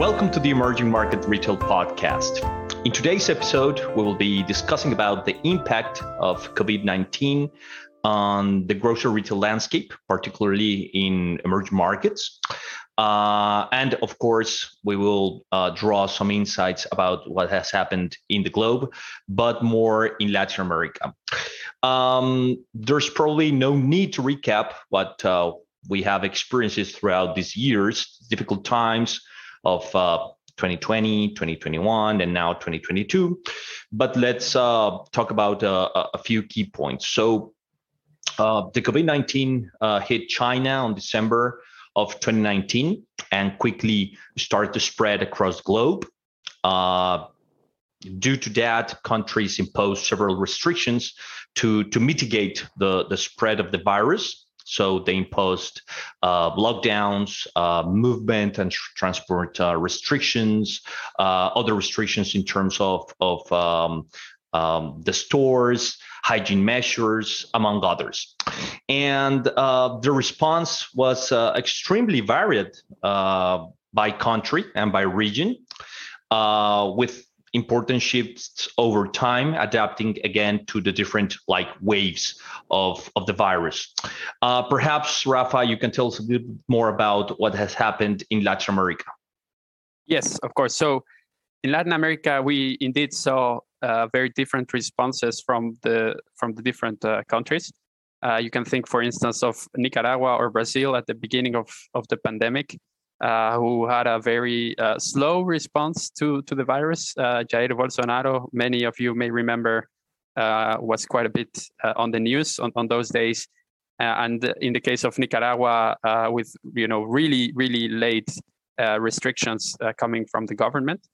Welcome to the Emerging Market Retail Podcast. In today's episode, we will be discussing about the impact of COVID-19 on the grocery retail landscape, particularly in emerging markets. Uh, and of course, we will uh, draw some insights about what has happened in the globe, but more in Latin America. Um, there's probably no need to recap what uh, we have experienced throughout these years, difficult times, of uh, 2020, 2021, and now 2022. But let's uh, talk about uh, a few key points. So, uh, the COVID 19 uh, hit China on December of 2019 and quickly started to spread across the globe. Uh, due to that, countries imposed several restrictions to, to mitigate the, the spread of the virus. So they imposed uh, lockdowns, uh, movement and tr- transport uh, restrictions, uh, other restrictions in terms of of um, um, the stores, hygiene measures, among others. And uh, the response was extremely varied by country and by region, with important shifts over time, adapting again to the different like waves of, of the virus. Uh, perhaps, Rafa, you can tell us a bit more about what has happened in Latin America. Yes, of course. So in Latin America, we indeed saw uh, very different responses from the from the different uh, countries. Uh, you can think, for instance, of Nicaragua or Brazil at the beginning of, of the pandemic uh, who had a very uh, slow response to, to the virus. Uh, Jair Bolsonaro, many of you may remember, uh, was quite a bit on the news on, on those days. And in the case of Nicaragua, with you know really really late restrictions coming from the government,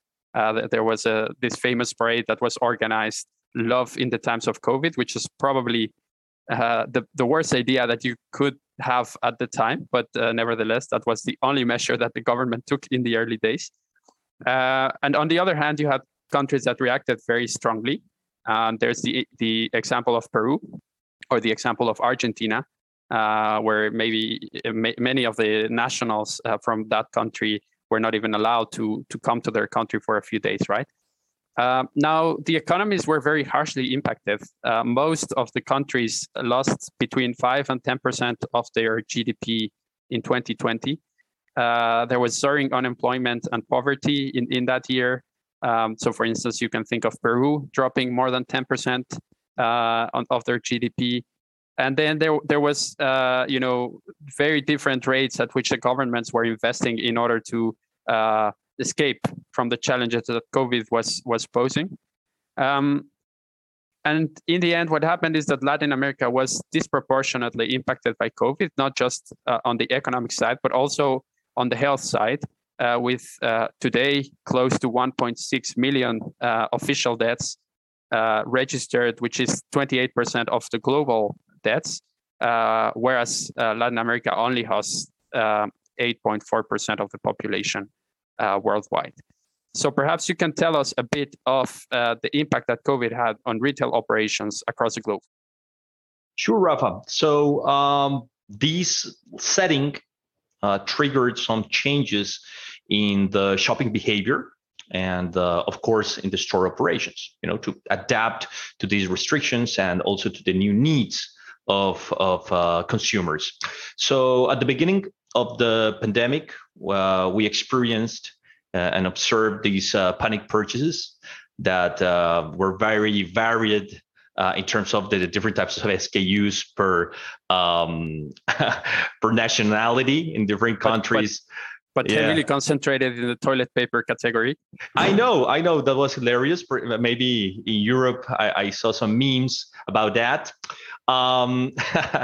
there was a this famous parade that was organized, "Love in the Times of COVID," which is probably the the worst idea that you could have at the time, but uh, nevertheless, that was the only measure that the government took in the early days. Uh, and on the other hand, you had countries that reacted very strongly. There's the the example of Peru, or the example of Argentina, uh, where maybe uh, many of the nationals uh, from that country were not even allowed to to come to their country for a few days, right? Uh, now, the economies were very harshly impacted. Uh, most of the countries lost between 5 and 10% of their GDP in 2020. Uh, there was soaring unemployment and poverty in, in that year. Um, so, for instance, you can think of Peru dropping more than 10% uh, of their GDP. And then there, there was, uh, you know, very different rates at which the governments were investing in order to uh, escape from the challenges that COVID was was posing. Um, and in the end, what happened is that Latin America was disproportionately impacted by COVID, not just uh, on the economic side, but also on the health side, uh, with uh, today close to 1.6 million uh, official deaths uh, registered, which is 28% of the global deaths, uh, whereas Latin America only has 8.4% of the population uh, worldwide. So perhaps you can tell us a bit of uh, the impact that COVID had on retail operations across the globe. Sure, Rafa. So um, this setting uh, triggered some changes in the shopping behavior and uh, of course in the store operations you know to adapt to these restrictions and also to the new needs of, of uh, consumers so at the beginning of the pandemic, uh, we experienced uh, and observed these uh, panic purchases that uh, were very varied uh, in terms of the, the, different types of SKUs per um, per nationality in different countries. But, but, but yeah. heavily concentrated in the toilet paper category. I know, I know that was hilarious. Maybe in Europe, I, I saw some memes about that um,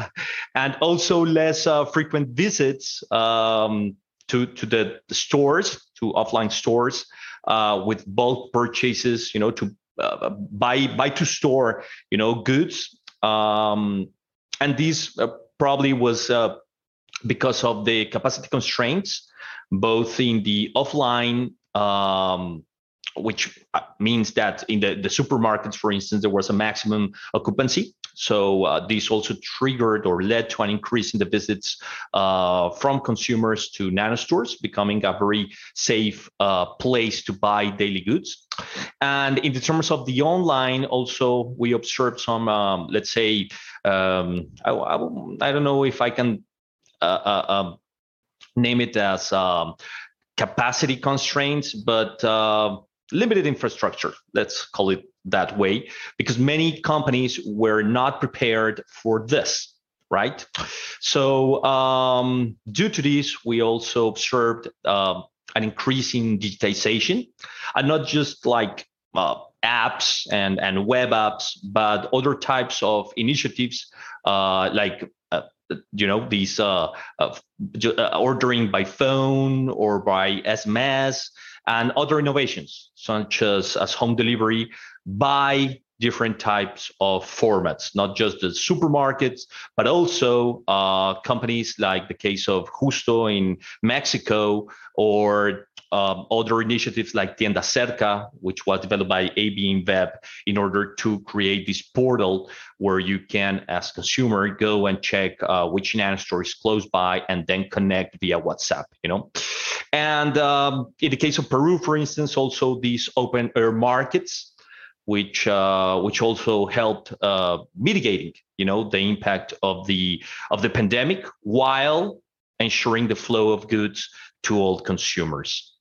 and also less uh, frequent visits um, to to the, the, stores, to offline stores, uh, with bulk purchases. You know, to uh, buy buy to store, you know, goods. Um, and these uh, probably was uh, because of the capacity constraints, both in the offline um, which uh, means that in the, the supermarkets, for instance, there was a maximum occupancy So uh, this also triggered or led to an increase in the visits uh, from consumers to nano stores, becoming a very safe uh, place to buy daily goods. And in the terms of the online, also we observed some, um, let's say, um, I, I, I, don't know if I can uh, uh, um, name it as um, capacity constraints, but uh, limited infrastructure. Let's call it that way, because many companies were not prepared for this, right? So, um, due to this, we also observed uh, an increase in digitization, and not just like uh, apps and, and web apps, but other types of initiatives uh, like you know these uh, uh, ordering by phone or by SMS and other innovations such as, as home delivery by different types of formats, not just the supermarkets, but also uh, companies like the case of Justo in Mexico or um, other initiatives like Tienda Cerca, which was developed by AB InBev in order to create this portal where you can, as consumer, go and check uh, which nano store is close by and then connect via WhatsApp. You know, and um, in the case of Peru, for instance, also these open air markets which uh, which also helped uh, mitigating you know the impact of the of the pandemic while ensuring the flow of goods to all consumers.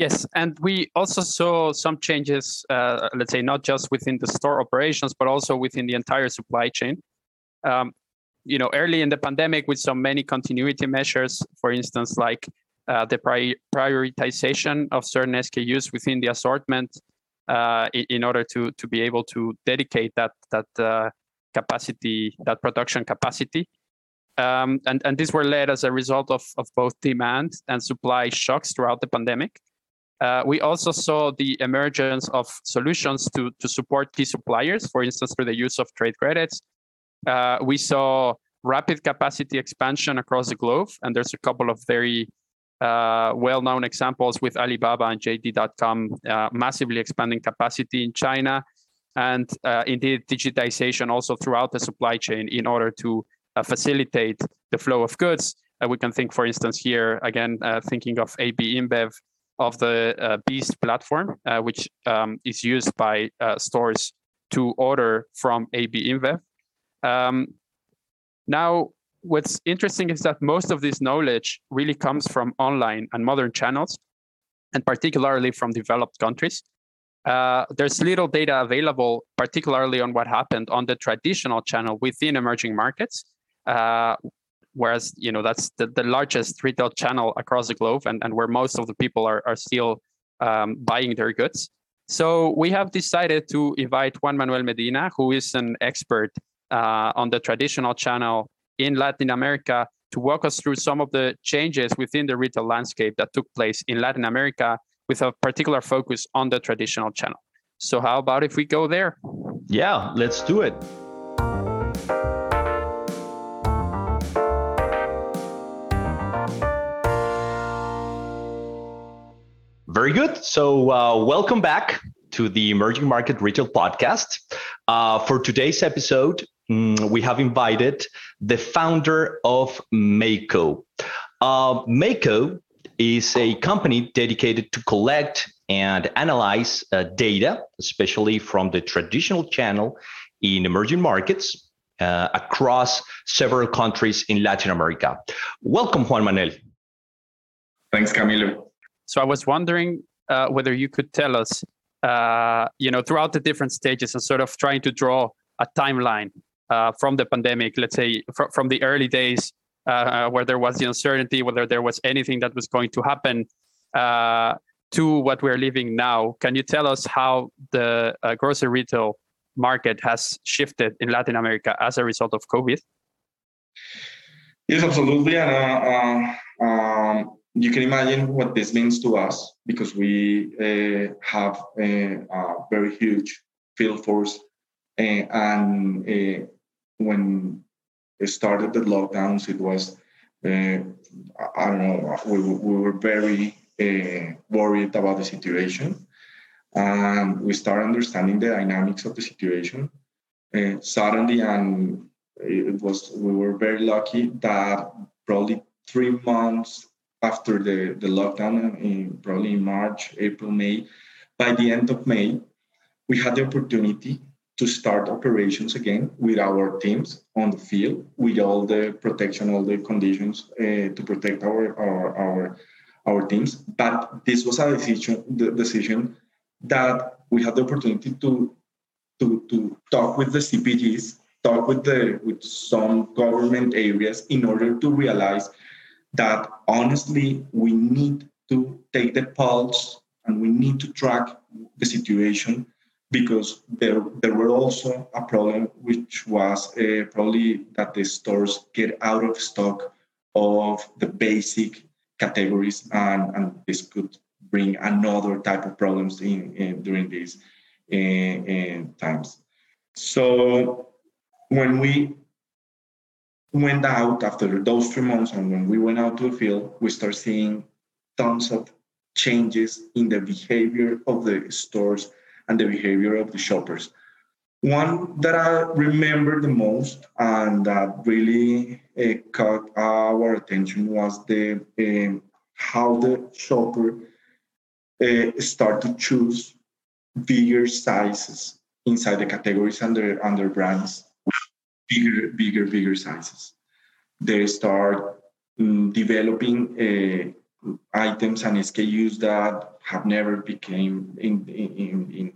Yes, and we also saw some changes, uh, let's say, not just within the store operations, but also within the entire supply chain. Um, you know, early in the pandemic, with saw many continuity measures, for instance, like uh, the pri- prioritization of certain SKUs within the assortment uh, in, in, order to to be able to dedicate that that uh, capacity, that production capacity. Um, and, and these were led as a result of, of both demand and supply shocks throughout the pandemic. Uh, we also saw the emergence of solutions to, to support key suppliers, for instance, through the use of trade credits. Uh, we saw rapid capacity expansion across the globe, and there's a couple of very uh, well-known examples with Alibaba and JD.com uh, massively expanding capacity in China, and uh, indeed digitization also throughout the supply chain in order to uh, facilitate the flow of goods. we can think, for instance, here again, thinking of AB InBev of the uh, BEES platform, uh, which um, is used by uh, stores to order from AB InBev. Um, now, what's interesting is that most of this knowledge really comes from online and modern channels, and particularly from developed countries. Uh, there's little data available, particularly on what happened on the traditional channel within emerging markets, uh, whereas you know that's the, the largest retail channel across the globe and, and where most of the people are, are still um, buying their goods. So we have decided to invite juan manuel medina who is an expert uh, on the traditional channel in latin america to walk us through some of the changes within the retail landscape that took place in latin america with a particular focus on the traditional channel. So how about if we go there? Yeah let's do it Very good. So, uh, welcome back to the Emerging Market Retail Podcast. Uh, for today's episode, mm, we have invited the founder of Meiko. Uh, Meiko is a company dedicated to collect and analyze uh, data, especially from the traditional channel in emerging markets uh, across several countries in Latin America. Welcome, Juan Manuel. Thanks, Camilo. So I was wondering uh, whether you could tell us, uh, you know, throughout the different stages and sort of trying to draw a timeline uh, from the pandemic, let's say fr- from the early days uh, where there was the uncertainty, whether there was anything that was going to happen uh, to what we're living now. Can you tell us how the uh, grocery retail market has shifted in Latin America as a result of COVID? Yes, absolutely. And um, you can imagine what this means to us because we uh, have a, a, very huge field force. Uh, and uh, when it started the lockdowns, it was, I don't know, we, we were very worried about the situation. and we start understanding the dynamics of the situation. Suddenly, and it was we were very lucky that probably three months after the, the lockdown, in probably in March, April, May, by the end of May, we had the opportunity to start operations again with our teams on the field with all the protection, all the conditions uh, to protect our, our, our our teams. But this was a decision the decision that we had the opportunity to to, to talk with the CPGs, talk with the with some government areas in order to realize that honestly we need to take the pulse and we need to track the situation because there, there were also a problem which was uh, probably that the stores get out of stock of the basic categories and, and this could bring another type of problems in, in during these uh, times. So when we went out after those three months and when we went out to the field we start seeing tons of changes in the behavior of the stores and the behavior of the shoppers. One that I remember the most and that really uh, caught our attention was the uh, how the shopper uh, start to choose bigger sizes inside the categories under under brands, bigger, bigger, bigger sizes. They start um, developing uh, items and SKUs that have never became in in, in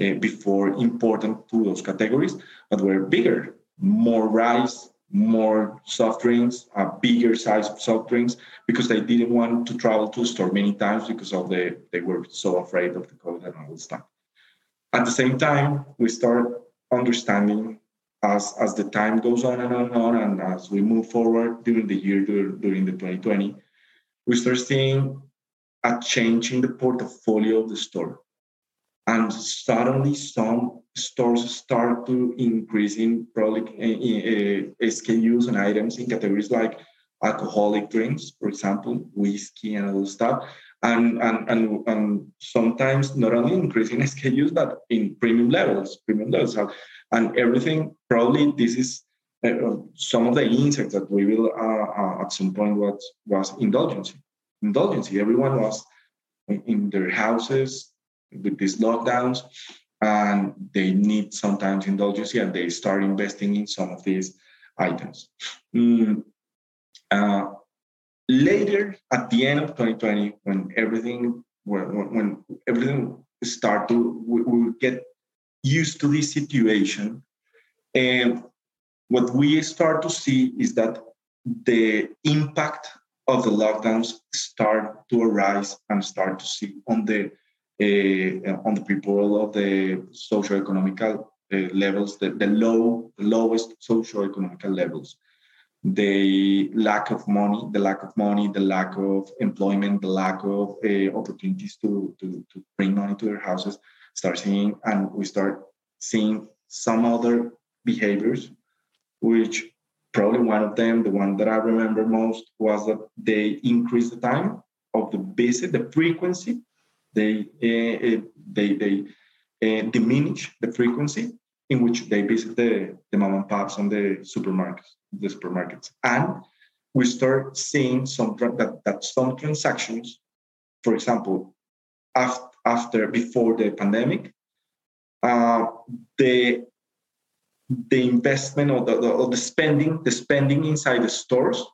uh, before important to those categories, but were bigger, more rice, more soft drinks, a bigger size of soft drinks, because they didn't want to travel to store many times because of the they were so afraid of the COVID and all that stuff. At the same time, we start understanding as as the time goes on and on and on, and as we move forward during the year during the 2020, we start seeing a change in the portfolio of the store and suddenly some stores start to increase in product uh, SKUs and items in categories like alcoholic drinks, for example, whiskey and other stuff. And, and, and, and sometimes not only increasing SKUs, but in premium levels, premium levels. And everything, probably this is uh, some of the insights that we will uh, uh, at some point was, was indulgency. Indulgence. Everyone was in their houses with these lockdowns and they need sometimes indulgency, and they start investing in some of these items. Mm, uh, later, at the end of 2020, when everything when, when everything start to we, we get used to this situation, and what we start to see is that the impact of the lockdowns start to arise and start to see on the uh, on the people of the socio-economical uh, levels, the, the low, the lowest socio-economical levels. The lack of money, the lack of money, the lack of employment, the lack of uh, opportunities to, to, to bring money to their houses, start seeing, and we start seeing some other behaviors, which probably one of them, the one that I remember most, was that they increased the time of the visit, the frequency. They uh, they they uh, diminish the frequency in which they visit the, the mom and pops and the supermarkets, the supermarkets, and we start seeing some that, that some transactions, for example, after, after before the pandemic, uh, the the investment or the, or the spending the spending inside the stores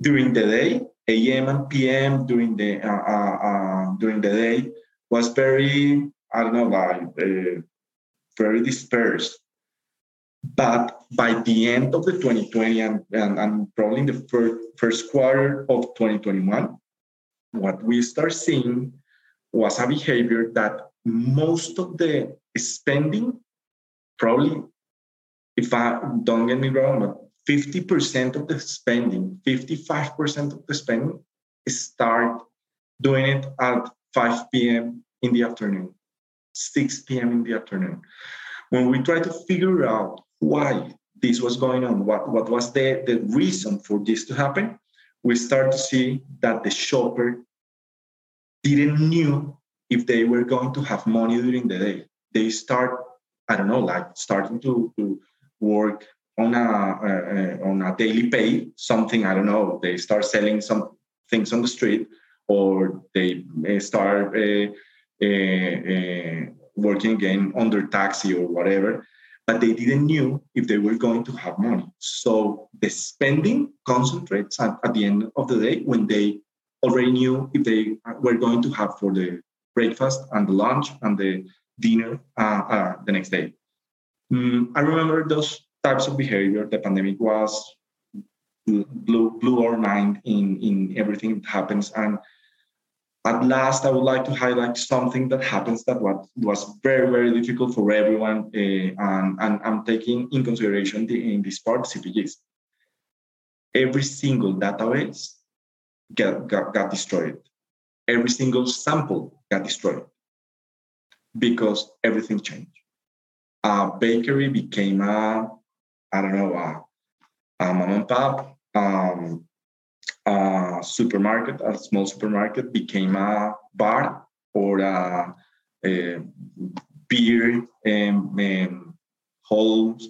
during the day AM and PM during the uh, uh, uh, during the day was very I don't know like uh, very dispersed. But by the end of the 2020 and, and, and probably in the first, first quarter of 2021, what we start seeing was a behavior that most of the spending, probably, if I don't get me wrong, but 50% of the spending, 55% of the spending start doing it at 5 p.m. in the afternoon, 6 p.m. in the afternoon. When we try to figure out why this was going on, what, what was the, the reason for this to happen, we start to see that the shopper didn't knew if they were going to have money during the day. They start, I don't know, like starting to, to work on a uh, on a daily pay, something I don't know. They start selling some things on the street, or they start uh, uh, uh, working again under taxi or whatever. But they didn't knew if they were going to have money. So the spending concentrates at, at the end of the day when they already knew if they were going to have for the breakfast and the lunch and the dinner uh, uh, the next day. Mm, I remember those types of behavior. The pandemic was blew, blew our mind in, in everything that happens. And at last, I would like to highlight something that happens that was, was very, very difficult for everyone. Uh, and, and I'm taking in consideration the, in this part CPGs. Every single database got, got, got destroyed. Every single sample got destroyed because everything changed. A bakery became a, I don't know, a, a mom and pop. Um, a supermarket, a small supermarket, became a bar or a, a beer and, and homes.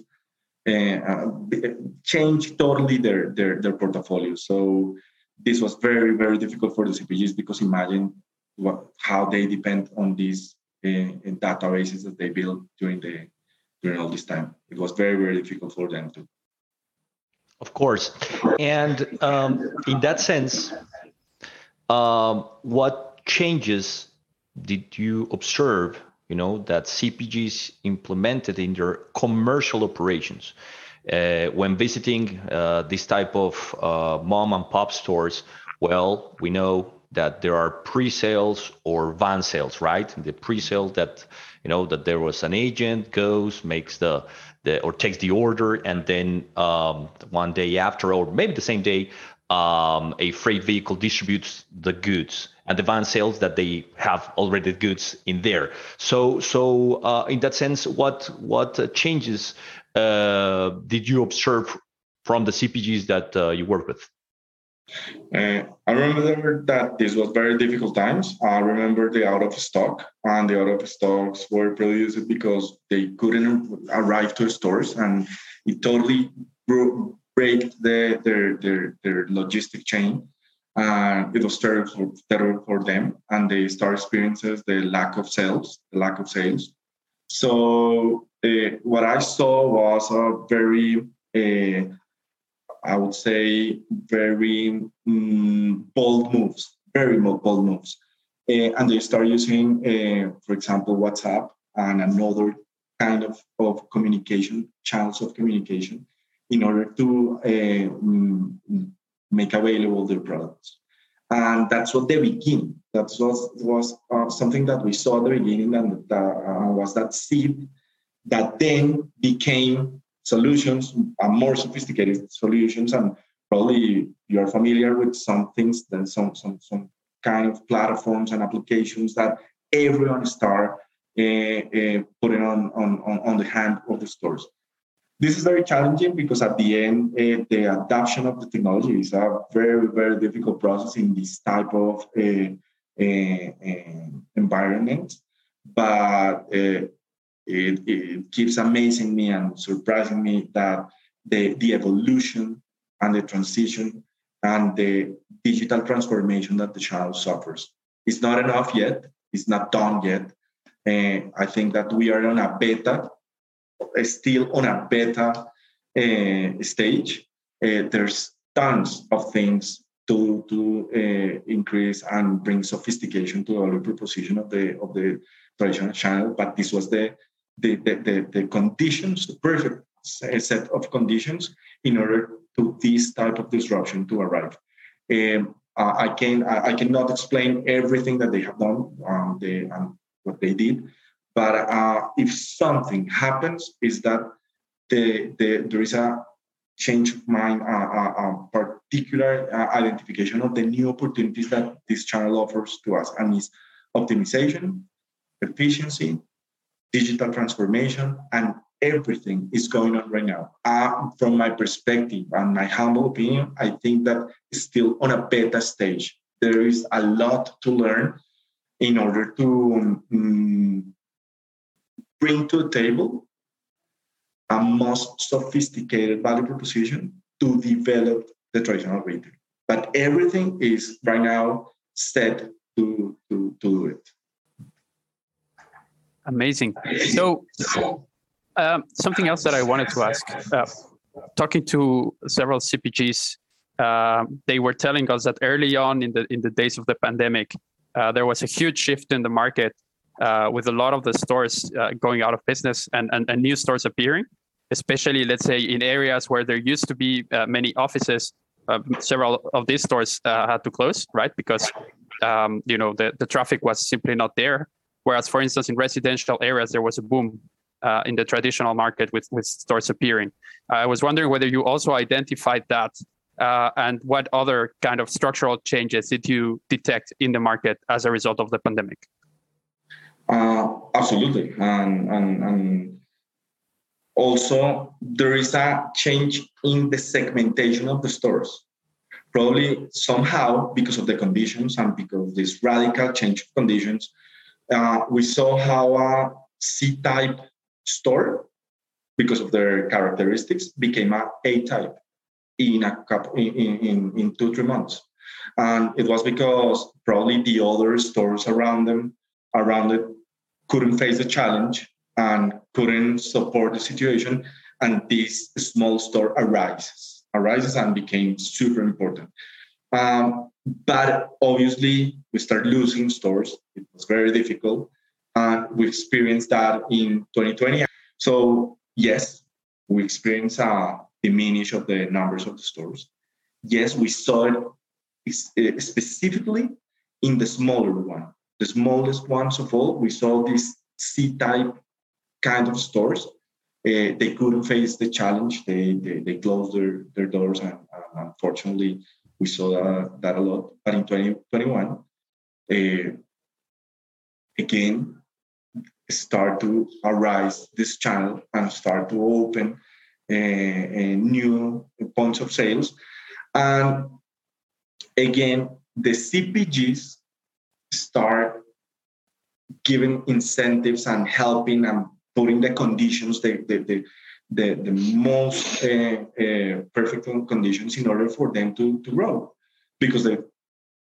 Uh, uh, change totally their, their their portfolio. So this was very very difficult for the CPGs because imagine what how they depend on these uh, databases that they built during the during all this time. It was very very difficult for them to. Of course, and um, in that sense, um, what changes did you observe? You know that CPGs implemented in their commercial operations uh, when visiting uh, this type of uh, mom and pop stores, well, we know that there are pre-sales or van sales, right? The pre-sale that you know that there was an agent goes makes the the or takes the order, and then um, one day after, or maybe the same day, um, a freight vehicle distributes the goods and the van sales that they have already goods in there. So, so uh, in that sense, what what changes did you observe from the CPGs that uh, you work with? Uh, I remember that this was very difficult times. I remember the out of stock, and the out of stocks were produced because they couldn't arrive to stores, and it totally broke the, their, their, their logistic chain. And it was terrible terrible for them, and they start experiences the lack of sales, the lack of sales. So uh, what I saw was a very, uh, I would say, very um, bold moves, very bold moves. Uh, and they start using, for example, WhatsApp and another kind of, of communication, channels of communication, in order to um, make available their products. And that's what they beginning. That was was uh, something that we saw at the beginning, and that uh, was that seed that then became solutions, uh, more sophisticated solutions, and probably you're familiar with some things, then some some some kind of platforms and applications that everyone start uh, uh, putting on, on on the hand of the stores. This is very challenging because at the end, uh, the adoption of the technology is a very very difficult process in this type of uh, environment. But it, it keeps amazing me and surprising me that the, the evolution and the transition and the digital transformation that the channel suffers. It's not enough yet. It's not done yet. I think that we are on a beta, still on a beta uh, stage. Uh, there's tons of things to to uh, increase and bring sophistication to the value proposition of the of the traditional channel. But this was the the, the, the, the conditions, the perfect set of conditions in order to this type of disruption to arrive. Um, I can I, cannot explain everything that they have done, um, they, what they did, but uh, if something happens, is that the, the there is a change of mind, particular uh, identification of the new opportunities that this channel offers to us, and is optimization, efficiency, digital transformation, and everything is going on right now. Uh, from my perspective and my humble opinion, I think that it's still on a beta stage. There is a lot to learn in order to um, bring to the table a most sophisticated value proposition to develop the traditional retail. But everything is right now set to, to, to do it. Amazing. So, um, something else that I wanted to ask uh, talking to several CPGs, uh, they were telling us that early on in the in the days of the pandemic, uh, there was a huge shift in the market uh, with a lot of the stores uh, going out of business and, and, and new stores appearing. Especially, let's say, in areas where there used to be uh, many offices, several of these stores had to close, right? Because um, you know the, the traffic was simply not there. Whereas, for instance, in residential areas, there was a boom uh, in the traditional market with, with stores appearing. I was wondering whether you also identified that uh, and what other kind of structural changes did you detect in the market as a result of the pandemic? Uh, absolutely. And, and, and also, there is a change in the segmentation of the stores. Probably somehow, because of the conditions and because of this radical change of conditions, uh, we saw how a C type store, because of their characteristics, became a A type in a couple in, in, in two, three months. And it was because probably the other stores around them, around it, couldn't face the challenge and couldn't support the situation. And this small store arises, arises and became super important. Um, but obviously, we start losing stores. It was very difficult. And we experienced that in 2020. So, yes, we experienced a diminish of the numbers of the stores. Yes, we saw it eh, specifically in the smaller one. The smallest ones of all, we saw these C-type kind of stores. Uh, they couldn't face the challenge. They they, they closed their, their doors, and unfortunately, we saw that, that a lot. But in 2021, uh, again, start to arise this channel and start to open uh, uh, new points of sales. And again, the CPGs start giving incentives and helping and putting the conditions, the, the, the, the, the most uh, uh, perfect conditions in order for them to, to grow. Because the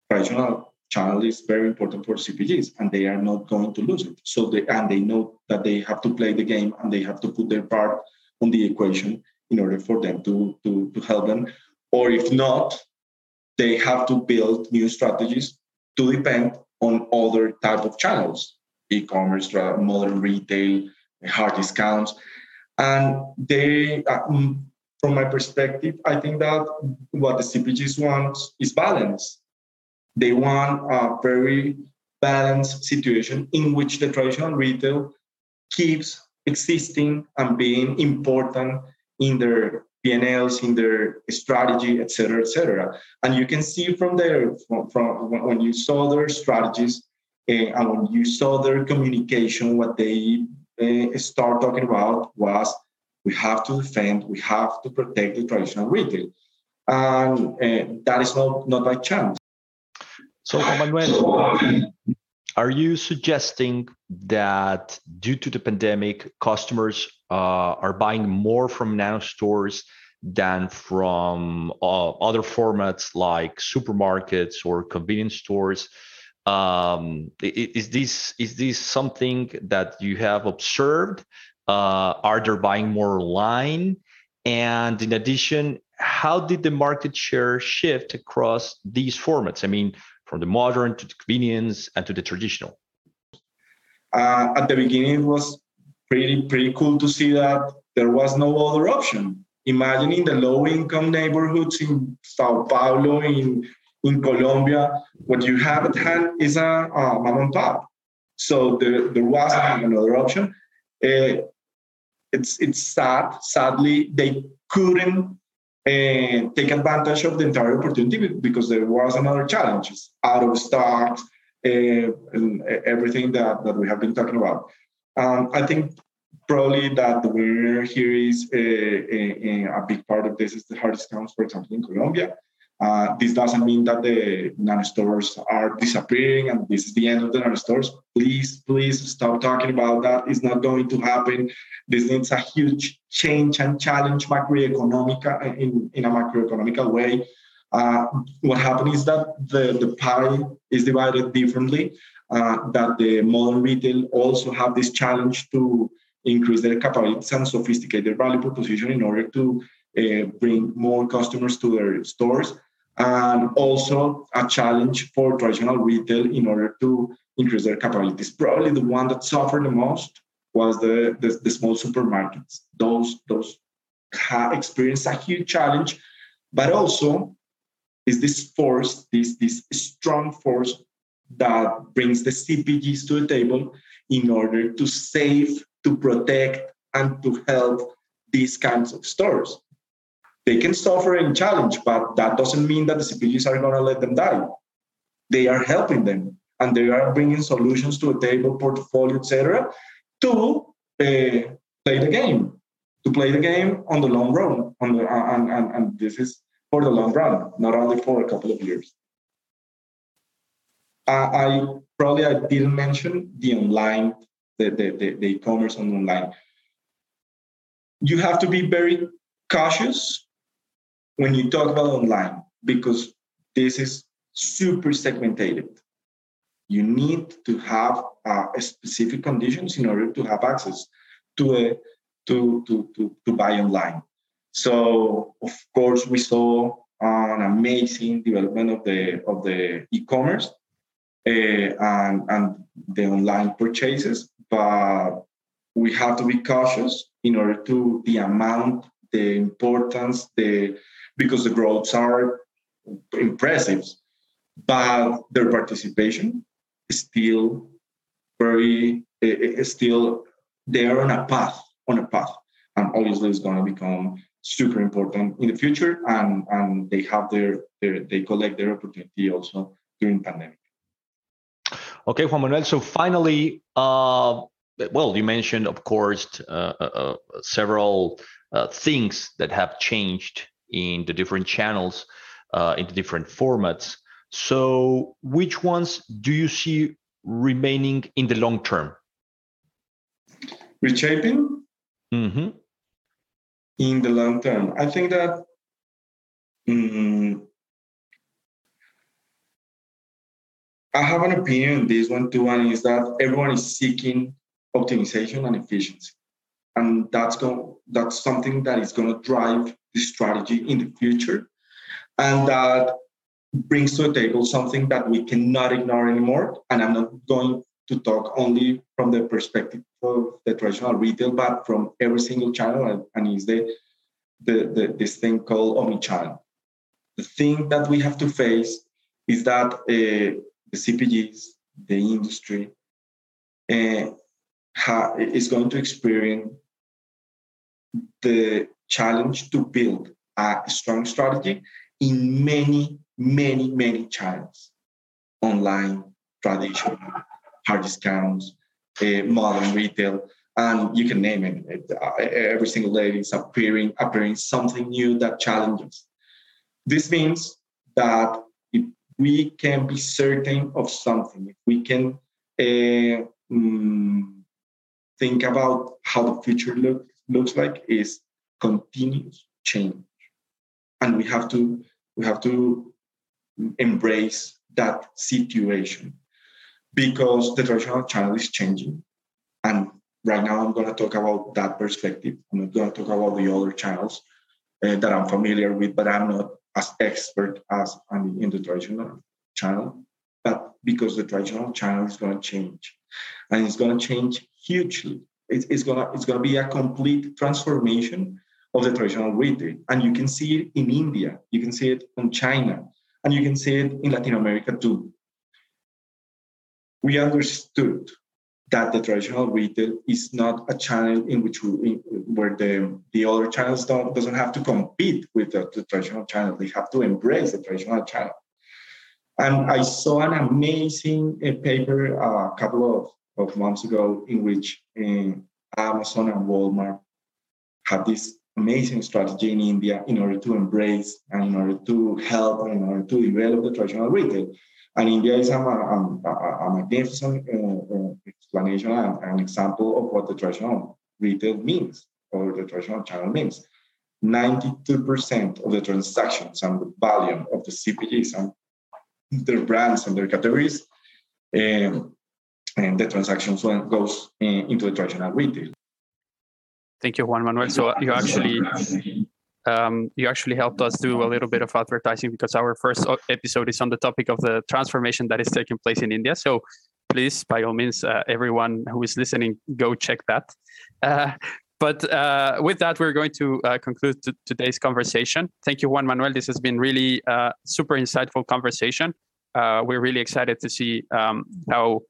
traditional channel is very important for CPGs and they are not going to lose it. So they and they know that they have to play the game and they have to put their part on the equation in order for them to, to, to help them. Or if not, they have to build new strategies to depend on other type of channels, e-commerce, modern retail, hard discounts. And they, uh, mm, from my perspective, I think that what the CPGs want is balance they want a very balanced situation in which the traditional retail keeps existing and being important in their P&Ls, in their strategy, et cetera, et cetera. And you can see from there, from, from when you saw their strategies uh, and when you saw their communication, what they uh, start talking about was we have to defend, we have to protect the traditional retail. And uh, that is not, not by chance. So, Manuel, are you suggesting that due to the pandemic, customers uh, are buying more from nano stores than from uh, other formats like supermarkets or convenience stores? Um, is this is this something that you have observed? Uh, are they buying more online? And in addition, how did the market share shift across these formats? I mean, from the modern to the convenience and to the traditional? Uh, at the beginning, it was pretty pretty cool to see that there was no other option. Imagining the low-income neighborhoods in Sao Paulo, in in Colombia, what you have at hand is a, a mom and pop. So there, there wasn't another option. Uh, it's it's sad. Sadly, they couldn't and take advantage of the entire opportunity because there was another challenges out of stocks uh, and everything that, that we have been talking about. Um, I think probably that the winner here is a, a, a, big part of this is the hard discounts, for example, in Colombia. Uh, this doesn't mean that the nano stores are disappearing and this is the end of the nano stores. Please, please stop talking about that. It's not going to happen. This needs a huge change and challenge macroeconomic uh, in, in a macroeconomical way. Uh, what happened is that the, the pie is divided differently, uh, that the modern retail also have this challenge to increase their capabilities and sophisticate their value proposition in order to uh, bring more customers to their stores and also a challenge for traditional retail in order to increase their capabilities. Probably the one that suffered the most was the, the, the small supermarkets. Those, those experienced a huge challenge, but also is this force, this, this strong force that brings the CPGs to the table in order to save, to protect, and to help these kinds of stores they can suffer and challenge, but that doesn't mean that the CPGs are going to let them die. They are helping them, and they are bringing solutions to a table, portfolio, etc., to uh, play the game, to play the game on the long run. On the and, and, and this is for the long run, not only for a couple of years. Uh, I probably I didn't mention the online, the, the, the, the e-commerce on online. You have to be very cautious when you talk about online because this is super segmented. You need to have uh, specific conditions in order to have access to a to, to, to, to buy online. So of course we saw an amazing development of the of the e-commerce Uh, and, and the online purchases, but we have to be cautious in order to the amount, the importance, the because the growths are impressive, but their participation is still very, eh, eh, is still they are on a path, on a path, and obviously it's going to become super important in the future, and and they have their, their they collect their opportunity also during pandemic. Okay, Juan Manuel. So finally, uh, well, you mentioned, of course, uh, uh, uh several uh, things that have changed in the different channels, uh, in the different formats. So, which ones do you see remaining in the long term? Reshaping? Mm-hmm. In the long term. I think that um, I have an opinion on this one too, and is that everyone is seeking optimization and efficiency. And that's going that's something that is going to drive the strategy in the future. And that brings to the table something that we cannot ignore anymore. And I'm not going to talk only from the perspective of the traditional retail, but from every single channel, and is the, the, the this thing called omnichannel. The thing that we have to face is that uh, the CPGs, the industry, ha- is going to experience the challenge to build a strong strategy in many, many, many channels online, traditional, hard discounts, uh, modern retail, and you can name it. Uh, every single day is appearing, appearing something new that challenges. This means that we can be certain of something, if we can uh, mm, think about how the future look, looks like, is continuous change. And we have to we have to embrace that situation because the traditional channel is changing. And right now i'm going to talk about that perspective. I'm not going to talk about the other channels uh, that i'm familiar with but i'm not as expert as I'm in the traditional channel but because the traditional channel is going to change and it's going to change hugely it's, it's going to it's going to be a complete transformation of the traditional retail. And you can see it in India, you can see it in China, and you can see it in Latin America too. We understood that the traditional retail is not a channel in which we, where the, the other channels don't doesn't have to compete with the, the traditional channel. They have to embrace the traditional channel. And I saw an amazing uh, paper uh, a couple of, of months ago in which uh, Amazon and Walmart have this amazing strategy in India in order to embrace and in order to help and in order to develop the traditional retail. And India is a, a, a, magnificent uh, explanation and an example of what the traditional retail means or the traditional channel means. 92% of the transactions and the volume of the CPGs and their brands and their categories, um, and the transactions goes in, into the traditional retail. Thank you, Juan Manuel. So you actually um, you actually helped us do a little bit of advertising because our first episode is on the topic of the transformation that is taking place in India. So please, by all means, uh, everyone who is listening, go check that. Uh, but uh, with that, we're going to uh, conclude today's conversation. Thank you, Juan Manuel. This has been really uh, super insightful conversation. Uh, we're really excited to see um, how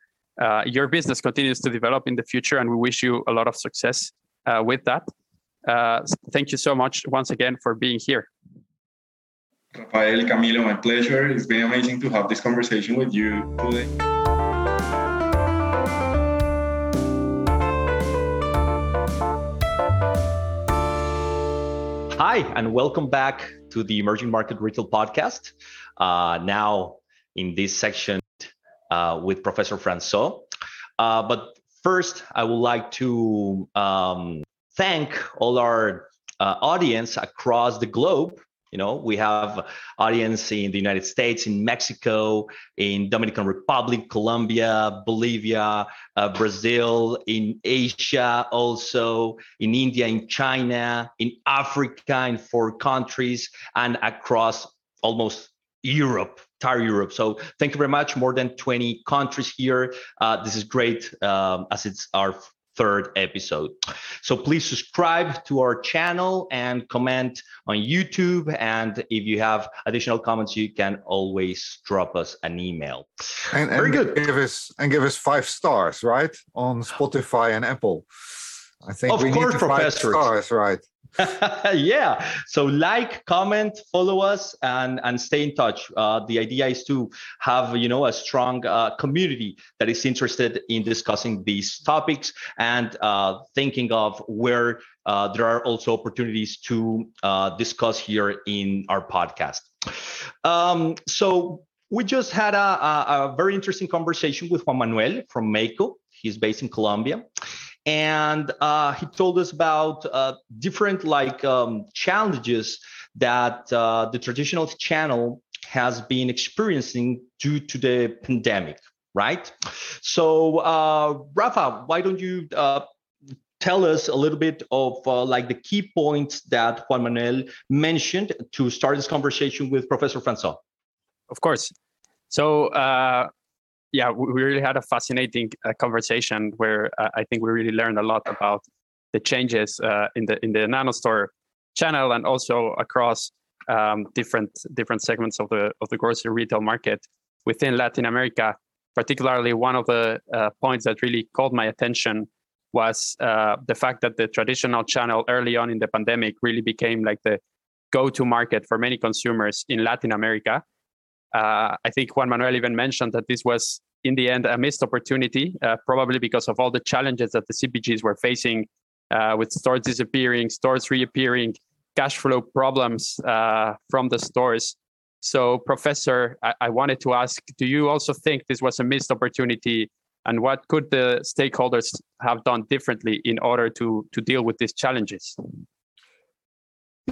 your business continues to develop in the future, and we wish you a lot of success with that. Thank you so much once again for being here. Rafael, Camilo, my pleasure. It's been amazing to have this conversation with you today. Hi, and welcome back to the Emerging Market Retail Podcast. Uh, now, in this section uh, with Professor Francois. Uh, but First, I would like to um, thank all our uh, audience across the globe. You know, we have audience in the United States, in Mexico, in Dominican Republic, Colombia, Bolivia, uh, Brazil, in Asia, also in India, in China, in Africa, in four countries, and across almost Europe entire Europe. So thank you very much. More than 20 countries here. Uh, this is great um, as it's our third episode. So please subscribe to our channel and comment on YouTube. And if you have additional comments, you can always drop us an email. And, Very good. Give us and give us five stars, right, on Spotify and Apple. I think of we course, need to five stars, right? yeah. So like, comment, follow us, and and stay in touch. Uh, the idea is to have you know a strong uh, community that is interested in discussing these topics and uh, thinking of where uh, there are also opportunities to uh, discuss here in our podcast. Um, so we just had a, a, a very interesting conversation with Juan Manuel from Meiko. He's based in Colombia and uh, he told us about uh, different like um, challenges that uh, the traditional channel has been experiencing due to the pandemic right? So uh, rafa why don't you uh, tell us a little bit of uh, like the key points that juan manuel mentioned to start this conversation with professor francois? Of course. So yeah, we really had a fascinating uh, conversation where uh, I think we really learned a lot about the changes uh, in the in the NanoStore channel and also across um, different different segments of the of the grocery retail market within Latin America. Particularly, one of the uh, points that really caught my attention was uh, the fact that the traditional channel early on in the pandemic really became like the go-to market for many consumers in Latin America uh, I think Juan Manuel even mentioned that this was, in the end, a missed opportunity, uh, probably because of all the challenges that the CPGs were facing uh, with stores disappearing, stores reappearing, cash flow problems uh, from the stores. So, Professor, I-, I wanted to ask do you also think this was a missed opportunity? And what could the stakeholders have done differently in order to, to deal with these challenges?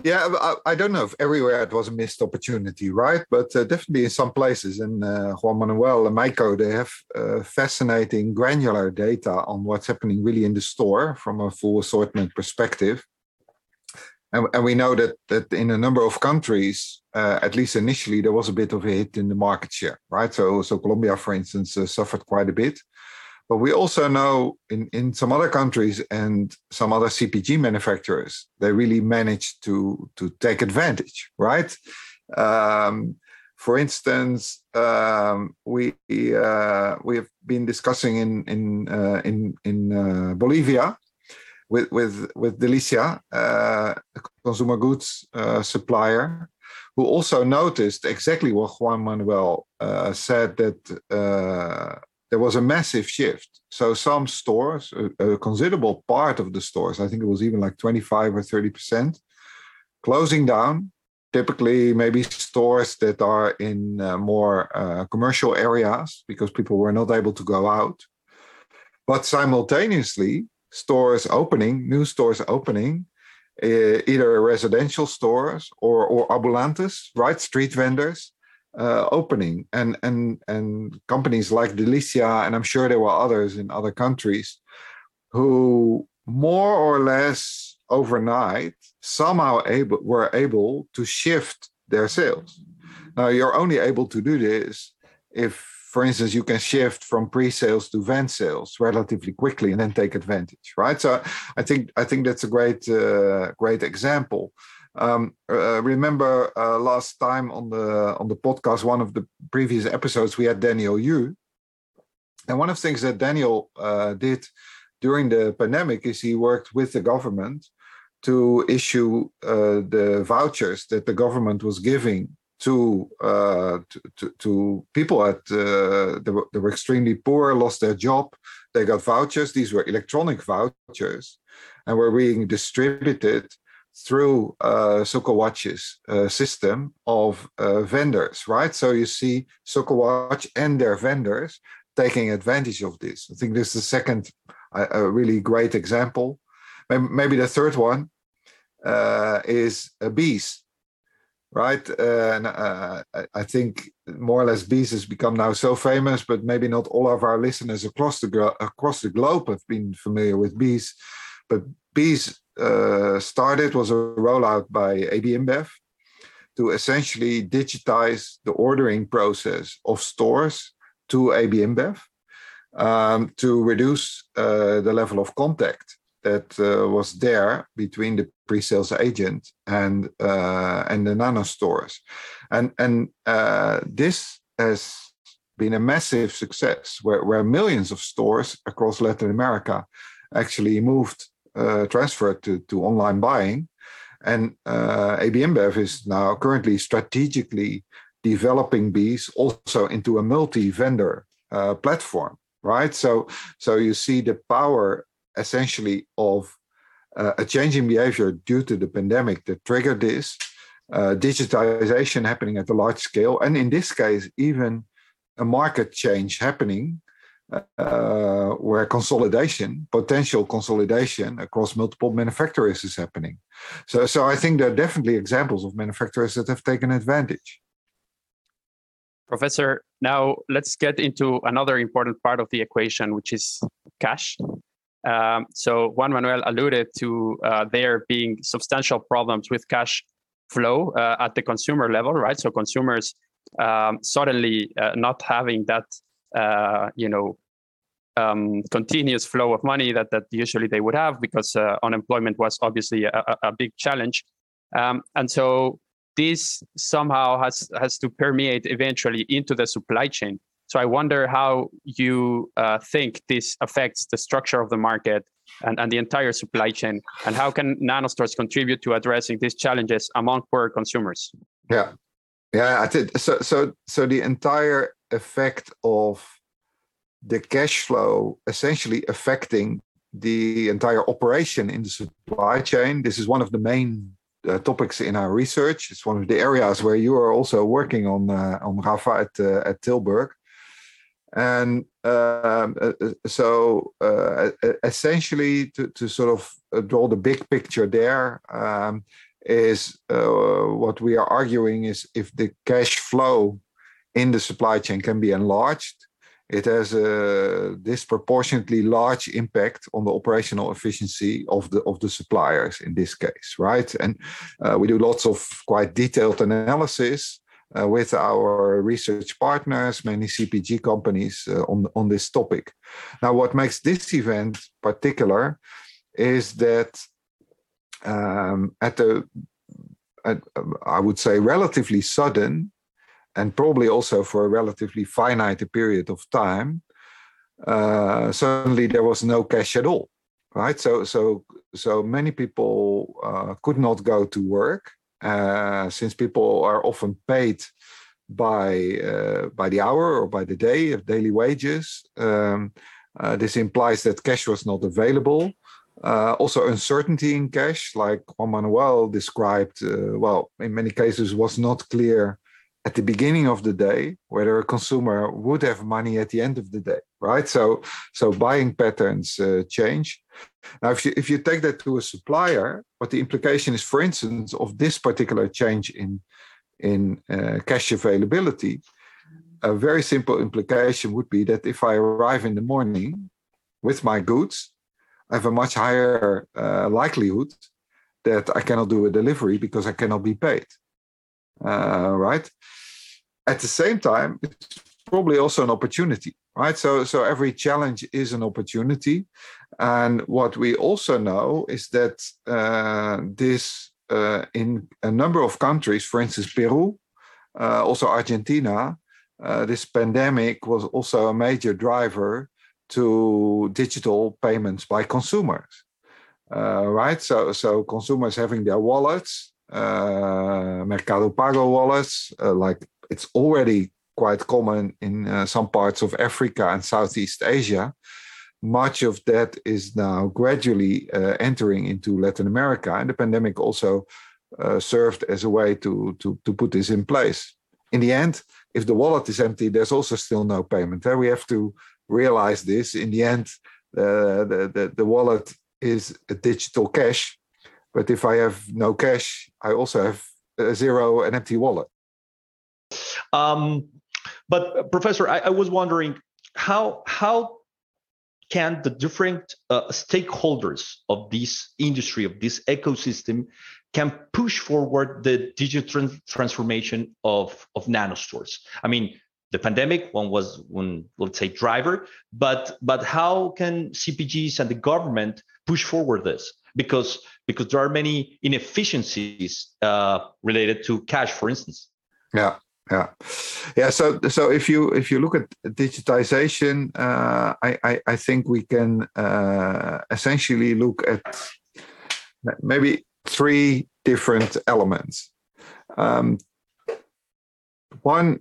Yeah, I, I, don't know if everywhere it was a missed opportunity, right? But uh, definitely in some places. In uh, Juan Manuel and Meiko, they have uh, fascinating granular data on what's happening really in the store from a full assortment perspective. And, and we know that that in a number of countries, uh, at least initially, there was a bit of a hit in the market share, right? So, so Colombia, for instance, uh, suffered quite a bit. But we also know in, in some other countries and some other CPG manufacturers, they really managed to, to take advantage, right? Um, for instance, um, we uh, we have been discussing in in uh, in in uh, Bolivia with with with Delizia, uh, a consumer goods uh, supplier, who also noticed exactly what Juan Manuel uh, said that there was a massive shift. So some stores, a, a, considerable part of the stores, I think it was even like 25 or 30 percent, closing down. Typically, maybe stores that are in uh, more uh, commercial areas because people were not able to go out. But simultaneously, stores opening, new stores opening, uh, either residential stores or, or ambulantes, right? Street vendors uh, opening, and and and companies like Delizia, and I'm sure there were others in other countries, who more or less overnight somehow able were able to shift their sales. Now you're only able to do this if, for instance, you can shift from pre-sales to van sales relatively quickly and then take advantage, right? So I think I think that's a great uh, great example. Um, uh, remember uh, last time on the on the podcast, one of the previous episodes, we had Daniel Yu, and one of the things that Daniel uh, did during the pandemic is he worked with the government to issue uh, the vouchers that the government was giving to uh, to, to, to, people at uh, they, were, they were extremely poor, lost their job. They got vouchers. These were electronic vouchers, and were being distributed through uh, Sokowatch's uh, system of uh, vendors, right? So you see Sokowatch and their vendors taking advantage of this. I think this is the second, uh, really great example. Maybe the third one uh, is uh, BEES, right? and I think more or less BEES has become now so famous, but maybe not all of our listeners across the across the globe have been familiar with BEES. But BEES uh, started was a rollout by AB InBev to essentially digitize the ordering process of stores to AB InBev um, to reduce uh, the level of contact that uh, was there between the pre-sales agent and uh, and the nano stores, and and uh, this has been a massive success where, where millions of stores across Latin America actually moved uh, transferred to, to online buying. And uh, AB InBev is now currently strategically developing BEES also into a multi-vendor uh, platform, right? So, so you see the power essentially of uh, a changing behavior due to the pandemic that triggered this uh, digitization happening at a large scale, and in this case, even a market change happening uh, where consolidation, potential consolidation across multiple manufacturers is happening. So, so I think there are definitely examples of manufacturers that have taken advantage. Professor, now let's get into another important part of the equation, which is cash. Um, so Juan Manuel alluded to uh, there being substantial problems with cash flow uh, at the consumer level, right? So consumers um, suddenly uh, not having that uh, you know um, continuous flow of money that that usually they would have because uh, unemployment was obviously a, a big challenge, um, and so this somehow has has to permeate eventually into the supply chain. So I wonder how you uh, think this affects the structure of the market and, and the entire supply chain, and how can nanostores contribute to addressing these challenges among poor consumers? Yeah, yeah. I think so. So so the entire effect of the cash flow essentially affecting the entire operation in the supply chain. This is one of the main uh, topics in our research. It's one of the areas where you are also working on, uh, on Rafa at, uh, at Tilburg. And um, uh, uh, so, uh, essentially, to, to sort of draw the big picture there, um, is what we are arguing is if the cash flow in the supply chain can be enlarged, it has a disproportionately large impact on the operational efficiency of the of the suppliers in this case, right? And uh, we do lots of quite detailed analysis uh, with our research partners, many CPG companies uh, on on this topic. Now, what makes this event particular is that um, at the at, I would say relatively sudden and probably also for a relatively finite period of time, uh, suddenly there was no cash at all, right? So, so, so many people uh, could not go to work uh, since people are often paid by uh, by the hour or by the day of daily wages. Um, uh, this implies that cash was not available. Uh, also, uncertainty in cash, like Juan Manuel described, uh, well, in many cases was not clear at the beginning of the day whether a consumer would have money at the end of the day, right? So, so buying patterns uh, change. Now, if you if you take that to a supplier, what the implication is, for instance, of this particular change in in uh, cash availability, a very simple implication would be that if I arrive in the morning with my goods, I have a much higher uh, likelihood that I cannot do a delivery because I cannot be paid. Uh, right? At the same time, it's probably also an opportunity, right? So, so every challenge is an opportunity, and what we also know is that uh, this uh, in a number of countries, for instance, Peru, uh, also Argentina, uh, this pandemic was also a major driver to digital payments by consumers. Uh, right, so so consumers having their wallets, Mercado Pago wallets, uh, like it's already quite common in some parts of Africa and Southeast Asia much of that is now gradually uh, entering into Latin America, and the pandemic also uh, served as a way to, to, to put this in place. In the end, if the wallet is empty, there's also still no payment. Uh, we have to realize this. In the end, uh, the, the, the wallet is a digital cash, but if I have no cash, I also have a zero, an empty wallet. Um, but Professor, I, I was wondering how how can the different uh, stakeholders of this industry of this ecosystem can push forward the digital transformation of of nano stores i mean the pandemic one was one let's say driver but but how can cpgs and the government push forward this because because there are many inefficiencies uh, related to cash for instance. Yeah yeah. Yeah so so if you if you look at digitization uh, I, I, I think we can uh, essentially look at maybe three different elements. Um, one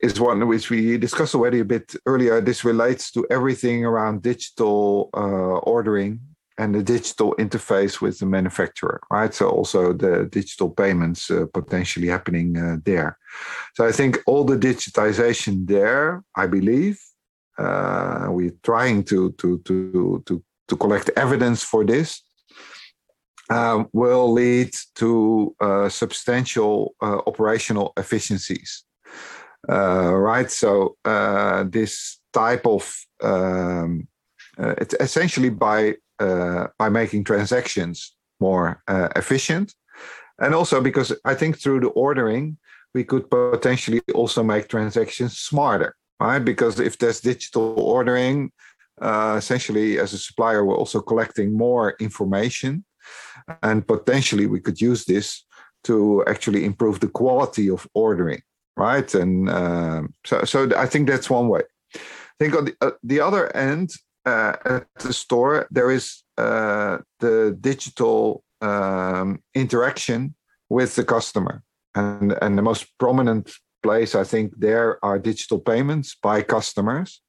is one which we discussed already a bit earlier. This relates to everything around digital uh, ordering and the digital interface with the manufacturer, right? So also the digital payments uh, potentially happening uh, there. So I think all the digitization there, I believe, uh, we're trying to to to to to collect evidence for this. Uh, will lead to uh, substantial uh, operational efficiencies, right? So this type of um, it's essentially by uh, by making transactions more uh, efficient. And also because I think through the ordering, we could potentially also make transactions smarter, right? Because if there's digital ordering, uh, essentially as a supplier, we're also collecting more information. And potentially we could use this to actually improve the quality of ordering, right? And um, so, so I think that's one way. I think on the, uh, the other end, uh, at the store, there is uh, the digital um, interaction with the customer. And, and the most prominent place, I think, there are digital payments by customers.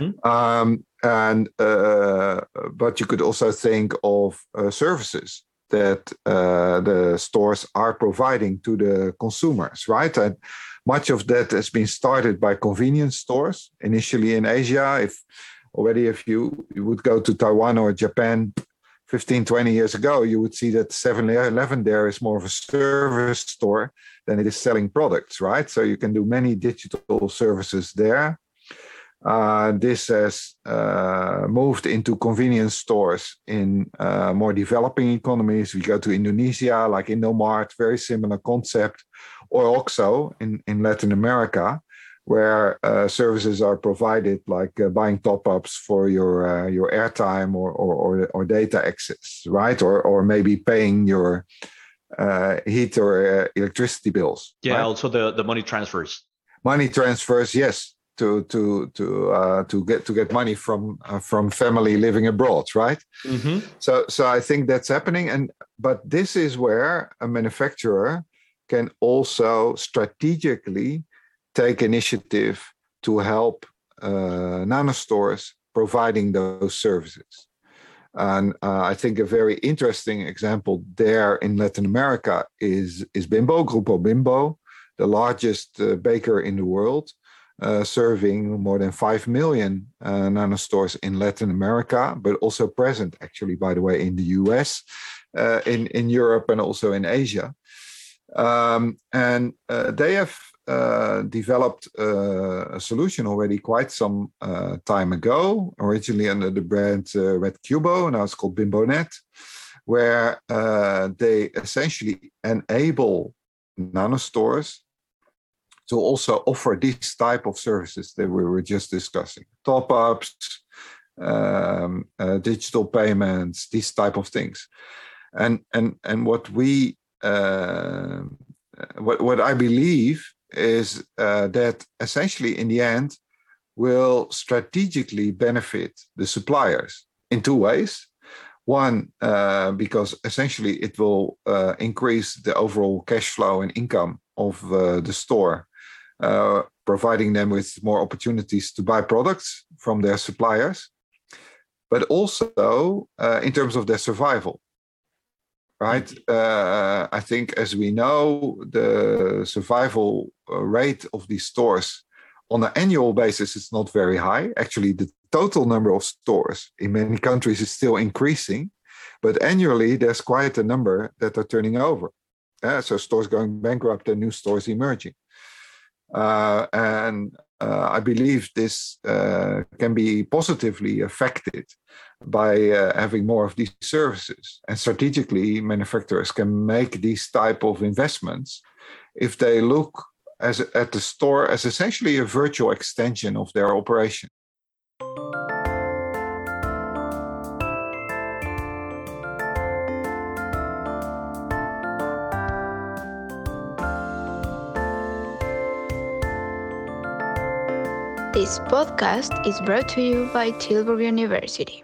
Mm-hmm. Um, and uh, but you could also think of uh, services that uh, the stores are providing to the consumers, right? And much of that has been started by convenience stores initially in Asia. If already if you, you would go to Taiwan or Japan 15, 20 years ago, you would see that 7 Eleven there is more of a service store than it is selling products, right? So you can do many digital services there. Uh, this has uh, moved into convenience stores in uh, more developing economies. We go to Indonesia, like Indomart, very similar concept, or OXXO in, in Latin America where uh, services are provided, like uh, buying top-ups for your uh, your airtime or, or, or or data access, right? Or or maybe paying your uh, heat or uh, electricity bills. Yeah, right? also the the money transfers. Money transfers, yes, to to to uh, to get to get money from from family living abroad, right? Mm-hmm. So so I think that's happening, and but this is where a manufacturer can also strategically take initiative to help uh, nano stores providing those services. And uh, I think a very interesting example there in Latin America is, is Bimbo, Grupo Bimbo, the largest uh, baker in the world, uh, serving more than 5 million uh, nano stores in Latin America, but also present, actually, by the way, in the US, uh, in, in Europe, and also in Asia. Um, and uh, they have uh, developed uh, a solution already quite some uh, time ago, originally under the brand uh, Red Cubo, now it's called BimboNet, where uh, they essentially enable nano stores to also offer this type of services that we were just discussing top ups, um, uh, digital payments, these type of things. And, and, and what we what, what I believe is uh, that essentially in the end will strategically benefit the suppliers in two ways. One, uh, because essentially it will uh, increase the overall cash flow and income of uh, the store, uh, providing them with more opportunities to buy products from their suppliers, but also uh, in terms of their survival right? Uh, I think, as we know, the survival uh, rate of these stores on an annual basis is not very high. Actually, the total number of stores in many countries is still increasing, but annually there's quite a number that are turning over. Uh, so stores going bankrupt and new stores emerging. Uh, and uh, I believe this uh, can be positively affected by uh, having more of these services. And strategically, manufacturers can make these type of investments if they look as at the store as essentially a virtual extension of their operation. This podcast is brought to you by Tilburg University.